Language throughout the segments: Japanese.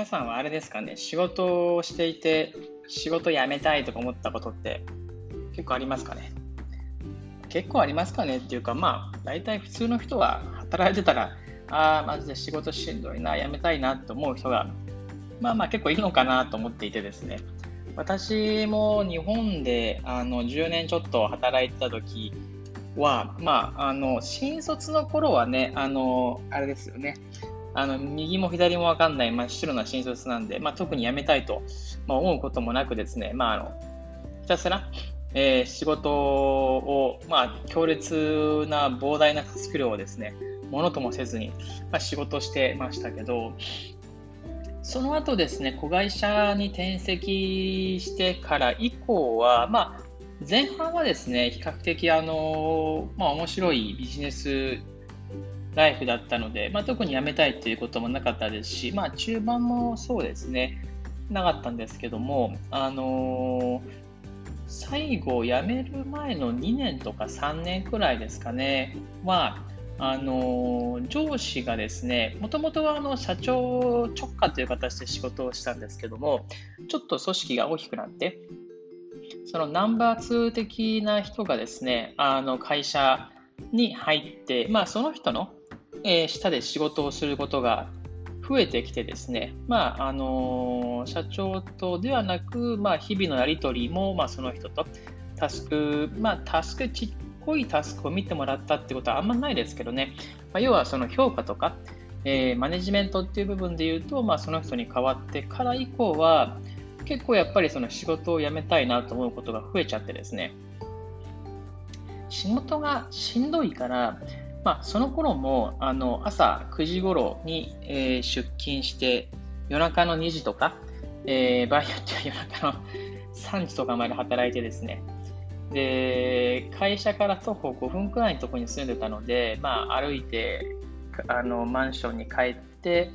皆さんはあれですかね、仕事をしていて、仕事辞めたいとか思ったことって結構ありますかね？結構ありますかねっていうか、まあ、大体普通の人は働いてたら、ああ、マジで仕事しんどいな、辞めたいなと思う人が、まあまあ結構いるのかなと思っていてですね。私も日本であの10年ちょっと働いてた時は、まあ、あの新卒の頃はね、あのあれですよね、あの右も左も分かんない真っ白な新卒なんで、まあ、特に辞めたいと、思うこともなくですね、まあ、あのひたすら、えー、仕事を、まあ、強烈な膨大なタスク量をですね、ものともせずに、まあ、仕事してましたけど、その後ですね、子会社に転籍してから以降は、まあ、前半はですね、比較的あの、まあ、面白いビジネスライフだったので、まあ、特に辞めたいということもなかったですし、まあ、中盤もそうですね、なかったんですけども、あのー、最後辞める前の2年とか3年くらいですかね、は、あの上司がですね、もともとはあの社長直下という形で仕事をしたんですけども、ちょっと組織が大きくなって、そのナンバー2的な人がですね、あの会社に入って、まあ、その人のえー、下で仕事をすることが増えてきてですね、まああの、社長とではなく、まあ、日々のやり取りも、まあ、その人と。タスク、まあ、タスク、ちっこいタスクを見てもらったってことはあんまないですけどね、まあ、要はその評価とか、えー、マネジメントっていう部分で言うと、まあ、その人に代わってから以降は、結構やっぱりその仕事を辞めたいなと思うことが増えちゃってですね、仕事がしんどいから、まあ、その頃もあの朝9時頃に、えー、出勤して夜中の2時とか、えー、場合によっては夜中の 3時とかまで働いてですね。で会社から徒歩5分くらいのところに住んでたので、まあ、歩いてあのマンションに帰って、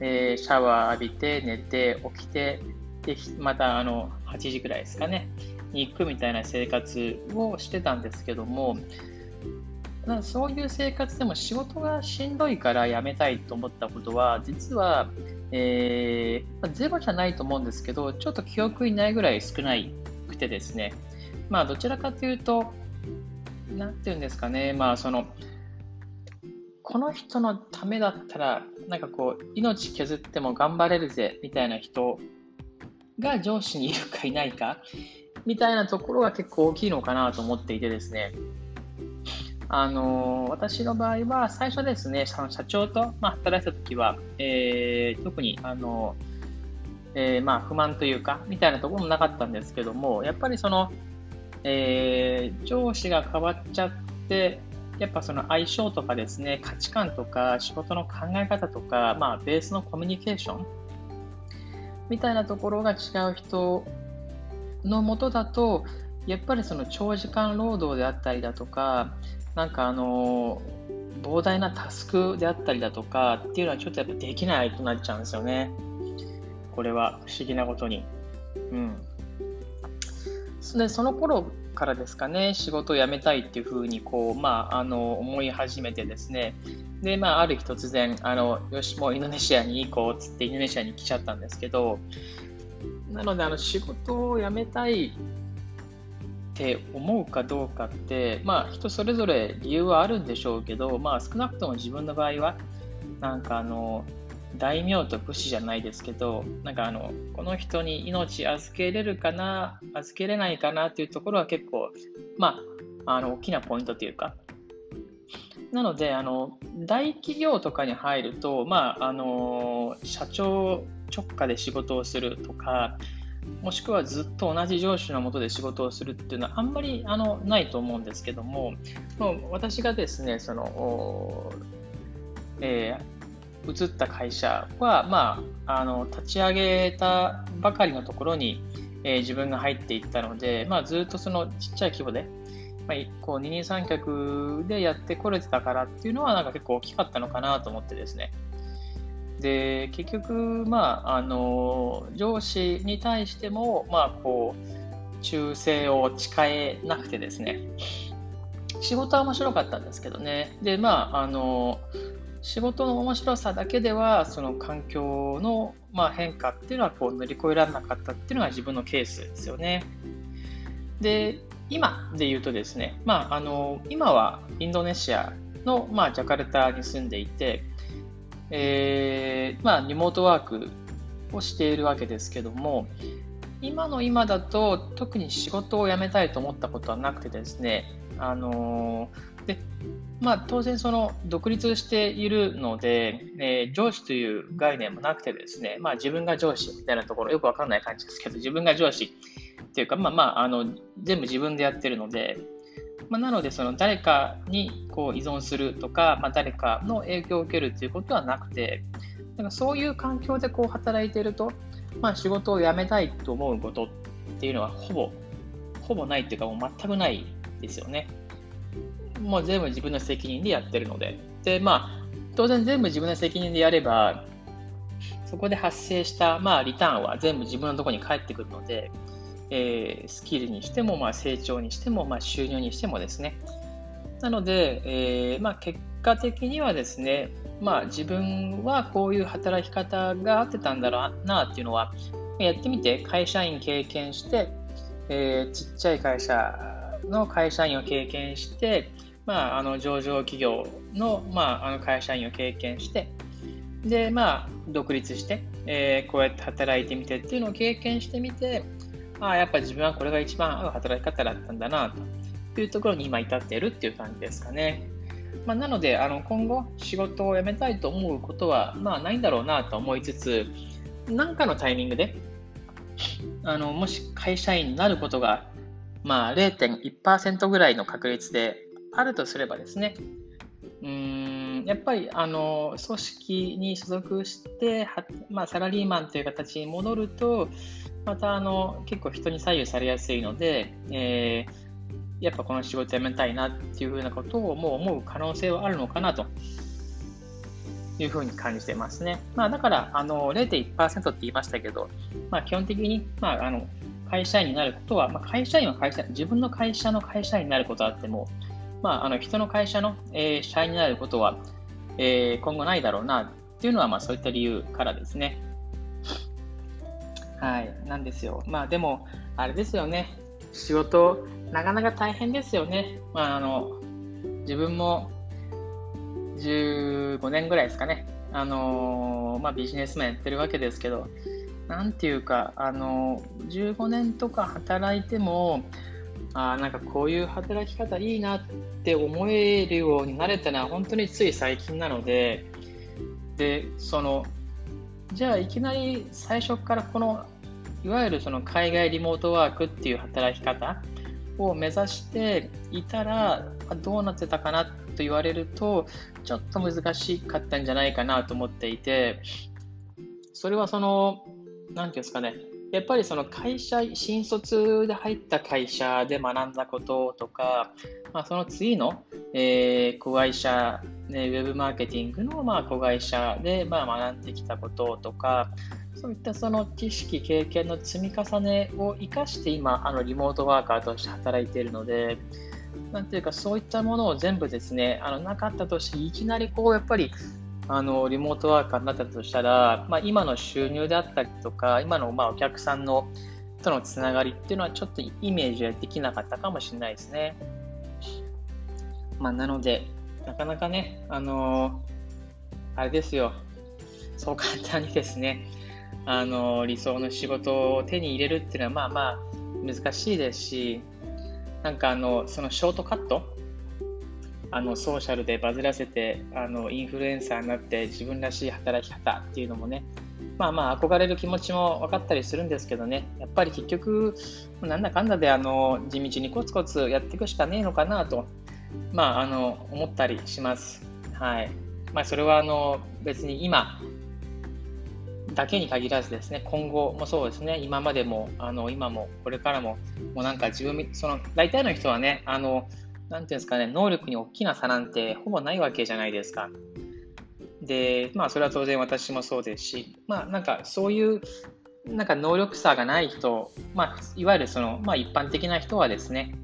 えー、シャワー浴びて寝て起きてでまたあの8時くらいですかね。に行くみたいな生活をしてたんですけどもなそういう生活でも仕事がしんどいから辞めたいと思ったことは、実は、えー、ゼロじゃないと思うんですけど、ちょっと記憶にないぐらい少なくてですね、まあ、どちらかというと、なんていうんですかね、まあ、その、この人のためだったら、なんかこう、命削っても頑張れるぜ、みたいな人が上司にいるかいないか、みたいなところが結構大きいのかなと思っていてですね、あの私の場合は最初ですね、その社長と、まあ、働いたときは、えー、特にあの、えー、まあ、不満というか、みたいなところもなかったんですけども、やっぱりその、えー、上司が変わっちゃって、やっぱその相性とかですね、価値観とか仕事の考え方とか、まあ、ベースのコミュニケーションみたいなところが違う人のもとだと、やっぱりその長時間労働であったりだとか、なんかあの膨大なタスクであったりだとかっていうのはちょっとやっぱできないとなっちゃうんですよね。これは不思議なことに。うん。で、その頃からですかね、仕事を辞めたいっていうふうにこう、まあ、あの思い始めてですね、で、まあ、ある日突然、あのよし、もうインドネシアに行こうっつってインドネシアに来ちゃったんですけど、なので、あの仕事を辞めたいって思うかどうかって、まあ、人それぞれ理由はあるんでしょうけど、まあ、少なくとも自分の場合は、なんかあの、大名と武士じゃないですけど、なんかあの、この人に命預けれるかな、預けれないかなっていうところは結構、まあ、あの、大きなポイントというか、なので、あの、大企業とかに入ると、まあ、あの、社長直下で仕事をするとか、もしくはずっと同じ上司のもとで仕事をするっていうのはあんまりあのないと思うんですけども、もう私がですね、その、えー、移った会社は、まあ、あの立ち上げたばかりのところに、えー、自分が入っていったので、まあ、ずっとそのちっちゃい規模で、まあ、こう二人三脚でやってこれてたからっていうのはなんか結構大きかったのかなと思ってですね。で結局、まあ、あの上司に対しても、まあ、こう忠誠を誓えなくてですね仕事は面白かったんですけどねで、まあ、あの仕事の面白さだけではその環境のまあ変化っていうのはこう乗り越えられなかったっていうのが自分のケースですよね。で今で言うとですね、まあ、あの今はインドネシアの、まあ、ジャカルタに住んでいて、えーまあ、リモートワークをしているわけですけども今の今だと特に仕事を辞めたいと思ったことはなくてですねあのでまあ、当然その独立しているので、えー、上司という概念もなくてですね、まあ、自分が上司みたいなところよくわかんない感じですけど自分が上司っていうか、まあまあ、あの全部自分でやってるので、まあ、なのでその誰かにこう依存するとか、まあ、誰かの影響を受けるということはなくてだかそういう環境でこう働いていると、まあ、仕事を辞めたいと思うことっていうのはほぼほぼないっていうかもう全くないですよね。もう全部自分の責任でやってるので。で、まあ、当然全部自分の責任でやれば、そこで発生した、まあ、リターンは全部自分のところに返ってくるので、えー、スキルにしても、まあ、成長にしても、まあ、収入にしてもですね。なので、えーまあ、結果的にはですね、まあ、自分はこういう働き方が合ってたんだろうなっていうのは、やってみて会社員経験して、えー、ちっちゃい会社の会社員を経験して、まあ、あの上場企業の,、まあ、あの会社員を経験して、で、まあ、独立して、えー、こうやって働いてみてっていうのを経験してみて、ああ、やっぱ自分はこれが一番合う働き方だったんだな、というところに今至っているっていう感じですかね。まあ、なので、あの今後仕事を辞めたいと思うことは、まあ、ないんだろうなと思いつつ、何かのタイミングで、あのもし会社員になることが、まあ、0.1%ぐらいの確率であるとすればですね、うんやっぱりあの組織に所属してはまあ、サラリーマンという形に戻ると、またあの結構人に左右されやすいので、えー、やっぱこの仕事辞めたいなっていうふうなことをもう思う可能性はあるのかなというふうに感じてますね。まあ、だからあの0.1%って言いましたけど、まあ、基本的に、まあ、あの会社員になることは、まあ、会社員は会社自分の会社の会社員になることはあっても、まあ、あの人の会社の、えー、社員になることは、えー、今後ないだろうなっていうのは、まあ、そういった理由からですね。はい、なんですよ。まあでも、あれですよね。仕事、なかなか大変ですよね。まああの、自分も15年ぐらいですかね。あのまあ、ビジネスマンやってるわけですけど、なんていうか、あの15年とか働いても、あなんかこういう働き方いいなって思えるようになれたのは本当につい最近なので、で、その、じゃあいきなり最初からこの、いわゆるその海外リモートワークっていう働き方を目指していたら、どうなってたかなと言われると、ちょっと難しかったんじゃないかなと思っていて、それはその、なんていうんですかね、やっぱりその会社、新卒で入った会社で学んだこととか、まあ、その次の、えー、子会社、ね、ウェブマーケティングのまあ子会社でまあ学んできたこととか、そういったその知識、経験の積み重ねを生かして今、あのリモートワーカーとして働いているので、なんていうか、そういったものを全部ですね、あのなかったとして、いきなりこう、やっぱりあのリモートワーカーになったとしたら、まあ、今の収入であったりとか、今のまあお客さんのとのつながりっていうのはちょっとイメージはできなかったかもしれないですね。まあ、なので、なかなかね、あのー、あれですよ、そう簡単にですね、あの、理想の仕事を手に入れるっていうのはまあまあ難しいですし、なんかあの、そのショートカットあのソーシャルでバズらせてあのインフルエンサーになって自分らしい働き方っていうのもねまあまあ憧れる気持ちも分かったりするんですけどね。やっぱり結局なんだかんだであの地道にコツコツやっていくしかねえのかなとまああの思ったりします。はい。まあそれはあの別に今だけに限らずですね今後もそうですね今までもあの今もこれからももうなんか自分その大体の人はねあのなんていうんですかね、能力に大きな差なんてほぼないわけじゃないですか。で、まあ、それは当然私もそうですし、まあ、なんかそういう、なんか能力差がない人、まあ、いわゆるその、まあ、一般的な人はですね、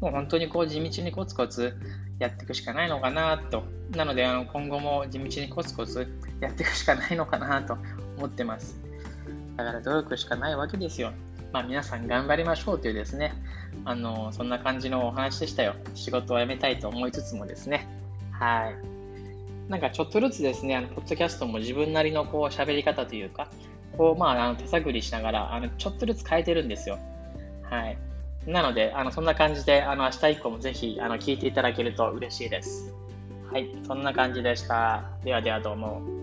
もう本当にこう地道にコツコツやっていくしかないのかなと。なので、あの今後も地道にコツコツやっていくしかないのかなと思ってます。だから努力しかないわけですよ。まあ、皆さん頑張りましょうというですね、あのそんな感じのお話でしたよ。仕事を辞めたいと思いつつもですね。はい。なんかちょっとずつですね、あのポッドキャストも自分なりのこう喋り方というか、こうまああの手探りしながらあのちょっとずつ変えてるんですよ。はい。なので、あのそんな感じで、あの明日以降もぜひあの聞いていただけると嬉しいです。はい、そんな感じでした。ではではどうも。